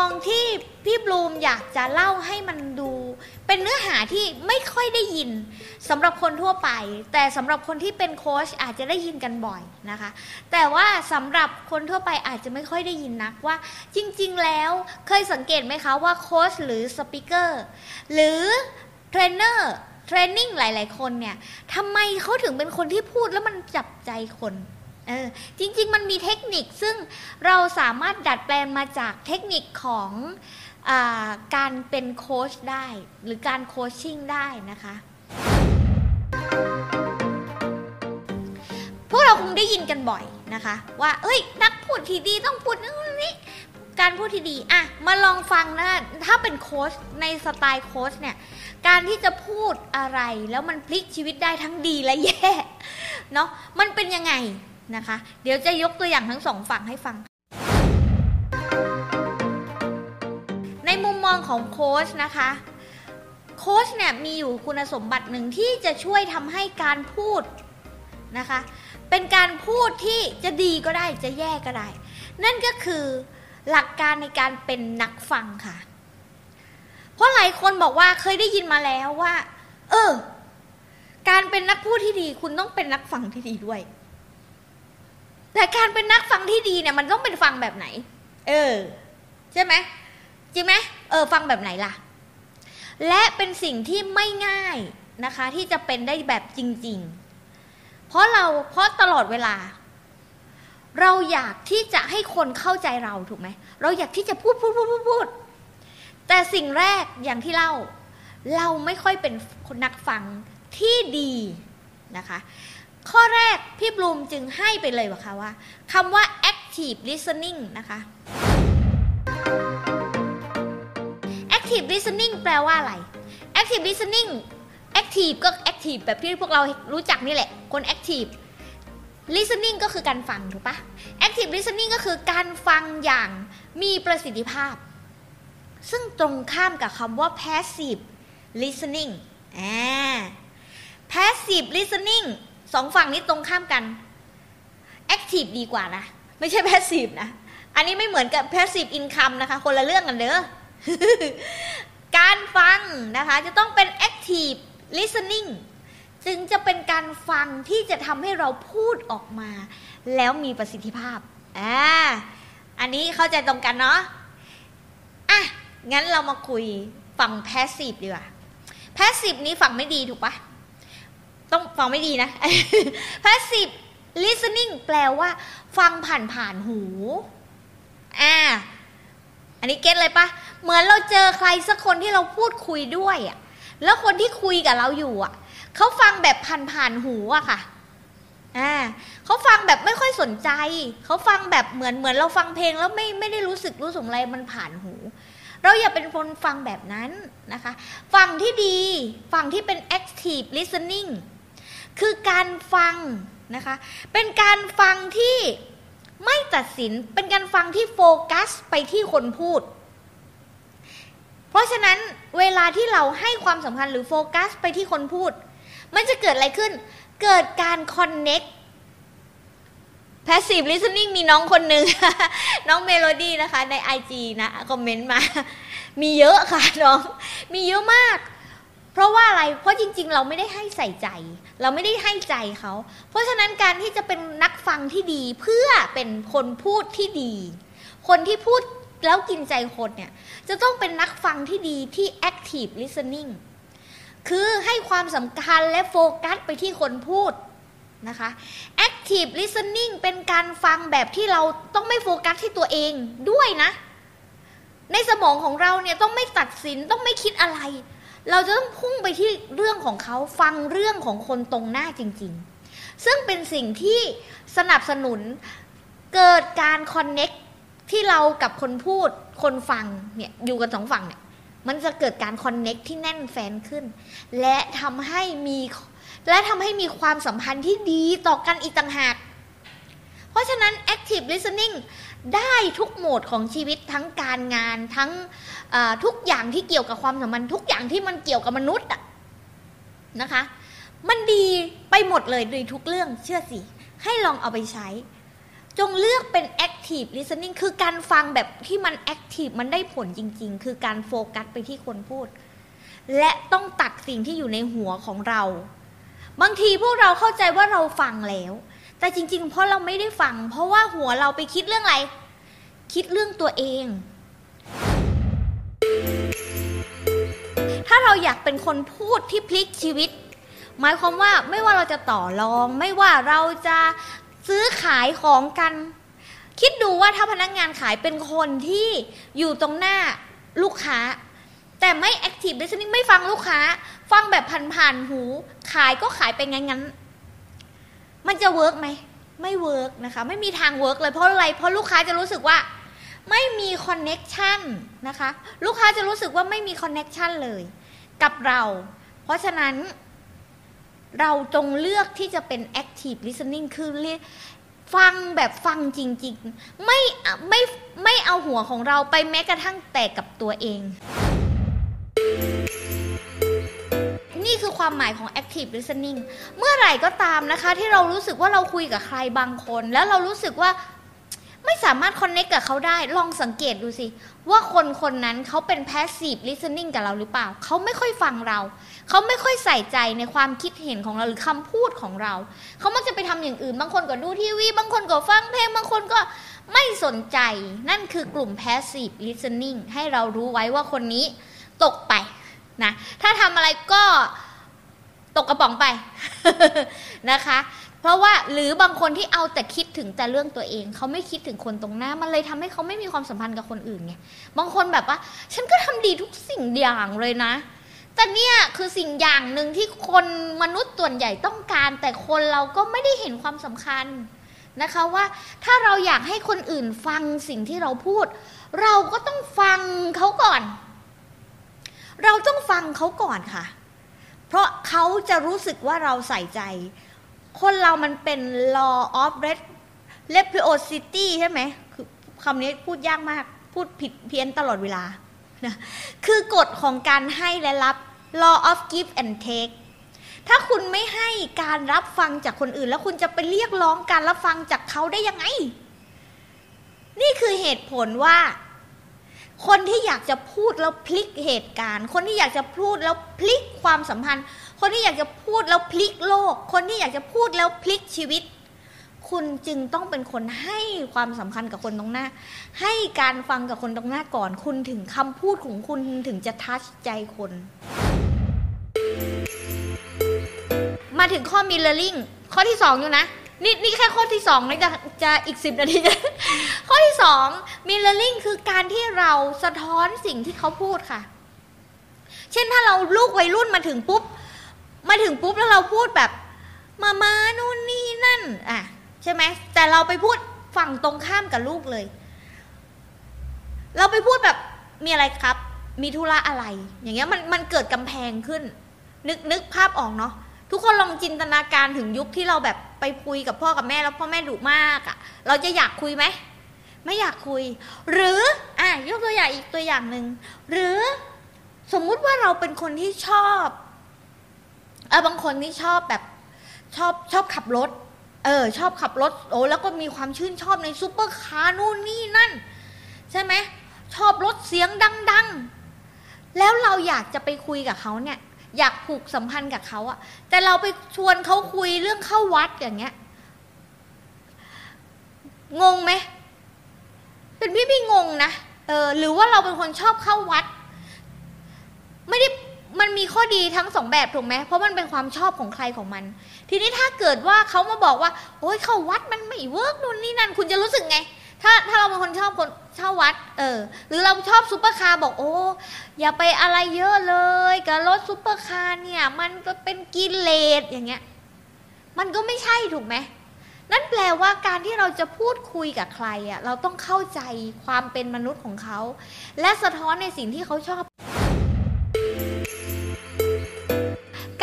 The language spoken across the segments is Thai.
องที่พี่บลูมอยากจะเล่าให้มันดู เป็นเนื้อหาที่ไม่ค่อยได้ยินสำหรับคนทั่วไป แต่สำหรับคนที่เป็นโค้ชอาจจะได้ยินกันบ่อยนะคะ แต่ว่าสำหรับคนทั่วไปอาจจะไม่ค่อยได้ยินนักว่า จริง ๆ แล้วเคยสังเกตไหมคะว่าโค้ชหรือสปิเกอร์หรือ trainer training หลาย ๆ คนเนี่ยทำไมเขาถึงเป็นคนที่พูดแล้วมันจับใจคน เออจริง ๆ มันมีเทคนิคซึ่งเราสามารถดัดแปลงมาจากเทคนิคของอการเป็นโค้ชได้ หรือการ coaching ได้นะคะพวกเราคงได้ยินกันบ่อยนะคะ ว่า เอ้ย นักพูดที่ดีต้องพูดนั่นนี่การพูดที่ดีอะมาลองฟังนะถ้าเป็นโค้ชในสไตล์โค้ชเนี่ยการที่จะพูดอะไรแล้วมันพลิกชีวิตได้ทั้งดีและแย่เนาะมันเป็นยังไง นะคะ เดี๋ยวจะยกตัวอย่างทั้งสองฝั่งให้ฟัง ในมุมมองของโค้ชนะคะโค้ชเนี่ยมีอยู่คุณสมบัติหนึ่งที่จะช่วยทำให้การพูดนะคะ เป็นการพูดที่จะดีก็ได้จะแย่ก็ได้ นั่นก็คือหลักการในการเป็นนักฟังค่ะ เพราะหลายคนบอกว่าเคยได้ยินมาแล้วว่า เออ การเป็นนักพูดที่ดี คุณต้องเป็นนักฟังที่ดีด้วย แต่การเป็นนักฟังที่ดีเนี่ยมันต้องเป็นฟังแบบไหน เออ ใช่ไหมจริงไหมเออ ฟังแบบไหนล่ะ และเป็นสิ่งที่ไม่ง่ายนะคะ ที่จะเป็นได้แบบจริง ๆ เพราะเราเพราะตลอดเวลา เราอยากที่จะให้คนเข้าใจเราถูกไหมเราอยากที่จะพูดพูดพูดพูดพูดแต่สิ่งแรกอย่างที่เล่า เราไม่ค่อยเป็นคนนักฟังที่ดีนะคะ ข้อแรกพี่บลูมจึงให้ไปเลยว่าคะว่าคำว่า active listening นะคะ active listening แปลว่าอะไร active listening active ก็ active แบบที่พวกเรารู้จักนี่แหละ คน active listening ก็คือการฟังถูกปะ active listening ก็คือการฟังอย่างมีประสิทธิภาพ ซึ่งตรงข้ามกับคำว่า passive listening อ่า passive listening สองฝั่งนี้ตรงข้ามกัน active ดีกว่านะ ไม่ใช่ passive นะ อันนี้ไม่เหมือนกับ passive income นะคะ คนละเรื่องกันเด้อการฟังนะคะ จะต้องเป็น active listening จึงจะเป็นการฟังที่จะทำให้เราพูดออกมา แล้วมีประสิทธิภาพอ่าอันนี้เข้าใจตรงกันเนาะอะ งั้นเรามาคุยฝั่ง passive ดีกว่า passive นี้ฝั่งไม่ดีถูกปะ ต้องฟังไม่ดีนะ passive listening แปลว่า ฟังผ่านผ่านหู อ่า อันนี้เก็ตเลยปะเหมือนเราเจอใครสักคนที่เราพูดคุยด้วยอะแล้วคนที่คุยกับเราอยู่อะเขาฟังแบบผ่านผ่านหูอะค่ะอ่าเขาฟังแบบไม่ค่อยสนใจ เขาฟังแบบเหมือนเหมือนเราฟังเพลงแล้วไม่ไม่ได้รู้สึกรู้สมอะไรมันผ่านหู เราอย่าเป็นคนฟังแบบนั้นนะคะ ฟังที่ดี ฟังที่เป็น active listening คือการฟังนะคะ เป็นการฟังที่ไม่ตัดสิน เป็นการฟังที่โฟกัสไปที่คนพูด เพราะฉะนั้นเวลาที่เราให้ความสำคัญหรือโฟกัสไปที่คนพูด มันจะเกิดอะไรขึ้น เกิดการ connect passive listening มีน้องคนหนึ่งน้องเมโลดี้นะคะใน IG นะ คอมเมนต์มา มีเยอะค่ะน้อง มีเยอะมาก เพราะว่าอะไร เพราะจริง ๆ เราไม่ได้ให้ใส่ใจ เราไม่ได้ให้ใจเขา เพราะฉะนั้นการที่จะเป็นนักฟังที่ดีเพื่อเป็นคนพูดที่ดี คนที่พูดแล้วกินใจคนเนี่ย จะต้องเป็นนักฟังที่ดีที่ active listening คือให้ความสำคัญและโฟกัสไปที่คนพูดนะคะ active listening เป็นการฟังแบบที่เราต้องไม่โฟกัสที่ตัวเองด้วยนะ ในสมองของเราเนี่ยต้องไม่ตัดสินต้องไม่คิดอะไร เราจะต้องพุ่งไปที่เรื่องของเขาฟังเรื่องของคนตรงหน้าจริง ๆ ซึ่งเป็นสิ่งที่สนับสนุนเกิดการคอนเน็กที่เรากับคนพูดคนฟังเนี่ยอยู่กันสองฝั่งเนี่ยมันจะเกิดการคอนเน็กที่แน่นแฟนขึ้น และทำให้มีและทำให้มีความสัมพันธ์ที่ดีต่อกันอีกต่างหาก เพราะฉะนั้น active listening ได้ทุกโหมดของชีวิตทั้งการงานทั้งทุกอย่างที่เกี่ยวกับความสัมพันธ์ทุกอย่างที่มันเกี่ยวกับมนุษย์นะคะ มันดีไปหมดเลยโดยทุกเรื่องเชื่อสิ ให้ลองเอาไปใช้ จงเลือกเป็น active listening คือการฟังแบบที่มัน active มันได้ผลจริง ๆ คือการโฟกัสไปที่คนพูด และต้องตัดสิ่งที่อยู่ในหัวของเรา บางทีพวกเราเข้าใจว่าเราฟังแล้ว แต่จริง ๆ เพราะเราไม่ได้ฟัง เพราะว่าหัวเราไปคิดเรื่องอะไร คิดเรื่องตัวเอง ถ้าเราอยากเป็นคนพูดที่พลิกชีวิต หมายความว่าไม่ว่าเราจะต่อรอง ไม่ว่าเราจะซื้อขายของกัน คิดดูว่าถ้าพนักงานขายเป็นคนที่อยู่ตรงหน้าลูกค้า แต่ไม่ active listening ไม่ฟังลูกค้า ฟังแบบผ่านๆหู ขายก็ขายไปงั้นๆ มันจะ work ไหมไม่ work นะคะ ไม่มีทาง work เลยเพราะอะไรเพราะลูกค้าจะรู้สึกว่าไม่มี connection นะคะ ลูกค้าจะรู้สึกว่าไม่มี connection เลยกับเรา เพราะฉะนั้น เราจงเลือกที่จะเป็น active listening คือเราฟังแบบฟังจริง ๆ ไม่ไม่ไม่เอาหัวของเราไปแม้กระทั่งแตกกับตัวเอง นี่คือความหมายของ active listening เมื่อไหร่ก็ตามนะคะที่เรารู้สึกว่าเราคุยกับใครบางคน แล้วเรารู้สึกว่าไม่สามารถคอนเนคกับเขาได้ ลองสังเกตดูสิ ว่าคนคนนั้นเขาเป็น passive listening กับเราหรือเปล่า เขาไม่ค่อยฟังเรา เขาไม่ค่อยใส่ใจในความคิดเห็นของเราหรือคำพูดของเรา เขามักจะไปทำอย่างอื่น บางคนก็ดูทีวี บางคนก็ฟังเพลง บางคนก็ไม่สนใจ นั่นคือกลุ่ม passive listening ให้เรารู้ไว้ว่าคนนี้ตกไป นะถ้าทำอะไรก็ตกกระป๋องไปนะคะ เพราะว่าหรือบางคนที่เอาแต่คิดถึงแต่เรื่องตัวเอง เขาไม่คิดถึงคนตรงหน้า มันเลยทำให้เขาไม่มีความสัมพันธ์กับคนอื่นไงบางคนแบบว่า ฉันก็ทำดีทุกสิ่งอย่างเลยนะ แต่เนี่ยคือสิ่งอย่างหนึ่งที่คนมนุษย์ส่วนใหญ่ต้องการ แต่คนเราก็ไม่ได้เห็นความสำคัญนะคะว่าถ้าเราอยากให้คนอื่นฟังสิ่งที่เราพูด เราก็ต้องฟังเขาก่อน เราต้องฟังเขาก่อนค่ะ เพราะเขาจะรู้สึกว่าเราใส่ใจ คนเรามันเป็น law of reciprocity ใช่ไหมคือคำนี้พูดยากมาก พูดผิดเพี้ยนตลอดเวลานะคือกฎของการให้และรับ law of give and take ถ้าคุณไม่ให้การรับฟังจากคนอื่น แล้วคุณจะไปเรียกร้องการรับฟังจากเขาได้ยังไง นี่คือเหตุผลว่า คนที่อยากจะพูดแล้วพลิกเหตุการณ์ คนที่อยากจะพูดแล้วพลิกความสัมพันธ์ คนที่อยากจะพูดแล้วพลิกโลก คนที่อยากจะพูดแล้วพลิกชีวิต คุณจึงต้องเป็นคนให้ความสำคัญกับคนตรงหน้า ให้การฟังกับคนตรงหน้าก่อน คุณถึงคำพูดของคุณถึงจะ touch ใจคน มาถึงข้อ mirroring ข้อที่สองอยู่นะนี่นี่แค่ข้อที่สองนะจะจะอีกสิบนาที ข้อที่สอง mirroring คือการที่เราสะท้อนสิ่งที่เขาพูดค่ะ เช่นถ้าเราลูกวัยรุ่นมาถึงปุ๊บ มาถึงปุ๊บแล้วเราพูดแบบ มามานู่นนี่นั่น อะ ใช่ไหมแต่เราไปพูดฝั่งตรงข้ามกับลูกเลย เราไปพูดแบบมีอะไรครับ มีธุระอะไร อย่างเงี้ยมันมันเกิดกำแพงขึ้น นึกนึกภาพออกเนาะทุกคนลองจินตนาการถึงยุคที่เราแบบไปคุยกับพ่อกับแม่แล้วพ่อแม่ดุมากอะ่ะ เราจะอยากคุยไหม ไม่อยากคุย หรืออะยกตัวอย่างอีกตัวอย่างหนึ่งหรือสมมุติว่าเราเป็นคนที่ชอบเออบางคนนี่ชอบแบบชอบชอบขับรถ เออ ชอบขับรถ โอ้แล้วก็มีความชื่นชอบในซูเปอร์คาร์นู่นนี่นั่น ใช่ไหมชอบรถเสียงดัง ๆ แล้วเราอยากจะไปคุยกับเขาเนี่ย อยากผูกสัมพันธ์กับเขาอะแต่เราไปชวนเขาคุยเรื่องเข้าวัดอย่างเงี้ยงงไหม เป็นพี่พี่งงนะเออหรือว่าเราเป็นคนชอบเข้าวัด ไม่ได้มันมีข้อดีทั้งสองแบบถูกไหมเพราะมันเป็นความชอบของใครของมัน ทีนี้ถ้าเกิดว่าเขามาบอกว่า โอ้ยเข้าวัดมันไม่ work นู่นนี่นั่น คุณจะรู้สึกไง ถ้าถ้าเราเป็นคนชอบคนเข้าวัด เออ หรือเราชอบซูเปอร์คาร์บอกโอ้อย่าไปอะไรเยอะเลยกับรถซูเปอร์คาร์เนี่ย มันก็เป็นกิเลสอย่างเงี้ย มันก็ไม่ใช่ถูกไหม นั่นแปลว่าการที่เราจะพูดคุยกับใครอะเราต้องเข้าใจความเป็นมนุษย์ของเขา และสะท้อนในสิ่งที่เขาชอบ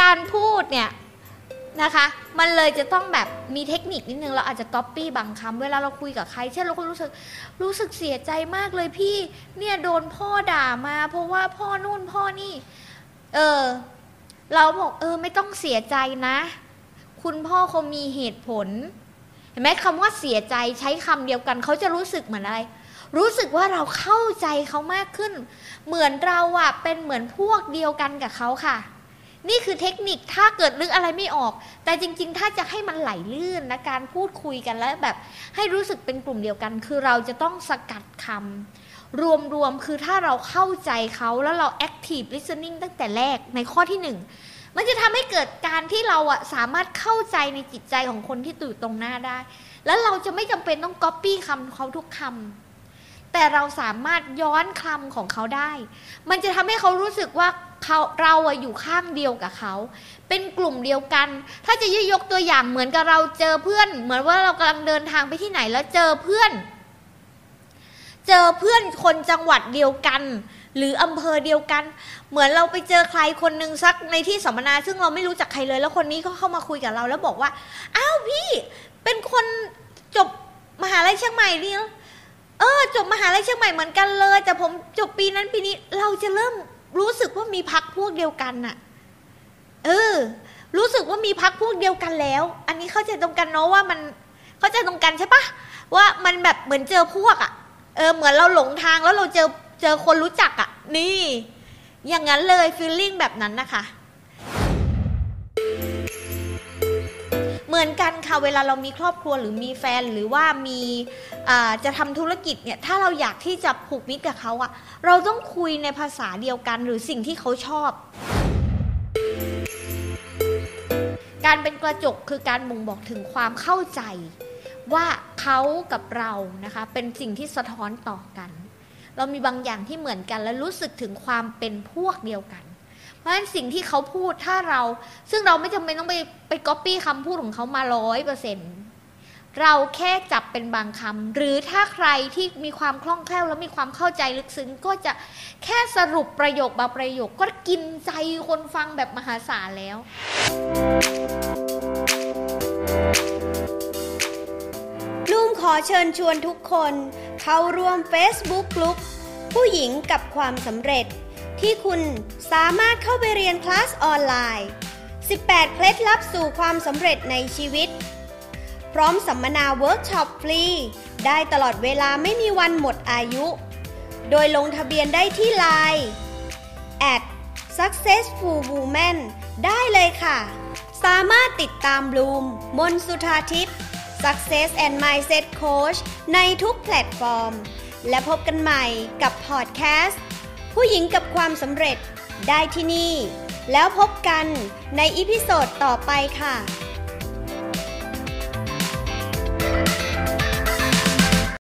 การพูดเนี่ยนะคะ มันเลยจะต้องแบบมีเทคนิคนิดนึง เราอาจจะก๊อปปี้บางคำเวลาเราคุยกับใคร เช่นเราก็รู้สึกรู้สึกเสียใจมากเลยพี่ เนี่ยโดนพ่อด่ามา เพราะว่าพ่อนู่นพ่อนี่ เออ เราบอกเออไม่ต้องเสียใจนะ คุณพ่อคงมีเหตุผล เห็นไหมคำว่าเสียใจใช้คำเดียวกันเขาจะรู้สึกเหมือนอะไร รู้สึกว่าเราเข้าใจเขามากขึ้น เหมือนเราอะเป็นเหมือนพวกเดียวกันกับเขาค่ะ นี่คือเทคนิคถ้าเกิดนึกอะไรไม่ออก แต่จริง ๆ ถ้าจะให้มันไหลลื่นนะการพูดคุยกันแล้วแบบ ให้รู้สึกเป็นกลุ่มเดียวกัน คือเราจะต้องสกัดคำรวมๆคือถ้าเราเข้าใจเขาแล้วเรา active listening ตั้งแต่แรกในข้อที่หนึ่ง มันจะทำให้เกิดการที่เราอะสามารถเข้าใจในจิตใจของคนที่ตื่ตรงหน้าได้ แล้วเราจะไม่จำเป็นต้องก๊อปปี้คำเขาทุกคำแต่เราสามารถย้อนคำของเขาได้ มันจะทำให้เขารู้สึกว่าเขาเราอะอยู่ข้างเดียวกับเขา เป็นกลุ่มเดียวกัน ถ้าจะยยกตัวอย่างเหมือนกับเราเจอเพื่อน เหมือนว่าเรากำลังเดินทางไปที่ไหนแล้วเจอเพื่อน เจอเพื่อนคนจังหวัดเดียวกัน หรืออำเภอเดียวกัน เหมือนเราไปเจอใครคนหนึ่งสักในที่สัมมนา ซึ่งเราไม่รู้จักใครเลย แล้วคนนี้ก็เข้ามาคุยกับเรา แล้วบอกว่า อ้าวพี่ เป็นคนจบมหาลัยเชียงใหม่เนี่ยเออ จบมหาลัยเชียงใหม่เหมือนกันเลย แต่ผมจบปีนั้นปีนี้ เราจะเริ่มรู้สึกว่ามีพักพวกเดียวกันน่ะ เออ รู้สึกว่ามีพักพวกเดียวกันแล้ว อันนี้เข้าใจตรงกันเนาะว่ามันเข้าใจตรงกันใช่ปะว่ามันแบบเหมือนเจอพวกอะ่ะ เออ เหมือนเราหลงทางแล้วเราเจอ เจอคนรู้จักอะ่ะนี่ อย่างนั้นเลยฟีลลิ่งแบบนั้นนะคะ เหมือนกันค่ะเวลาเรามีครอบครัวหรือมีแฟนหรือว่ามีจะทำธุรกิจเนี่ยถ้าเราอยากที่จะผูกมิตรกับเขาอะเราต้องคุยในภาษาเดียวกันหรือสิ่งที่เขาชอบการเป็นกระจกคือการบ่งบอกถึงความเข้าใจ ว่าเขากับเรานะคะ เป็นสิ่งที่สะท้อนต่อกัน เรามีบางอย่างที่เหมือนกัน และรู้สึกถึงความเป็นพวกเดียวกัน เพราะฉะนั้นสิ่งที่เขาพูดถ้าเรา ซึ่งเราไม่จำเป็นต้องไปไปก๊อปปี้คำพูดของเขามาร้อยเปอร์เซ็นต์เราแค่จับเป็นบางคำหรือถ้าใครที่มีความคล่องแคล่ว และมีความเข้าใจลึกซึ้งก็จะแค่สรุปประโยคบางประโยคก็กินใจคนฟังแบบมหาศาลแล้ว บลูมขอเชิญชวนทุกคน เข้าร่วม Facebook กลุ่มผู้หญิงกับความสำเร็จ ที่คุณสามารถเข้าไปเรียนคลาสออนไลน์ 18 เคล็ดลับสู่ความสำเร็จในชีวิต พร้อมสัมมนาเวิร์กช็อปฟรี ได้ตลอดเวลาไม่มีวันหมดอายุ โดยลงทะเบียนได้ที่ไลน์ at successful woman ได้เลยค่ะ สามารถติดตามบลูม มนสุธาทิพย์ Success and Mindset Coach ในทุกแพลตฟอร์ม และพบกันใหม่กับพอดแคสต์ ผู้หญิงกับความสำเร็จได้ที่นี่ แล้วพบกันใน episode ต่อไปค่ะ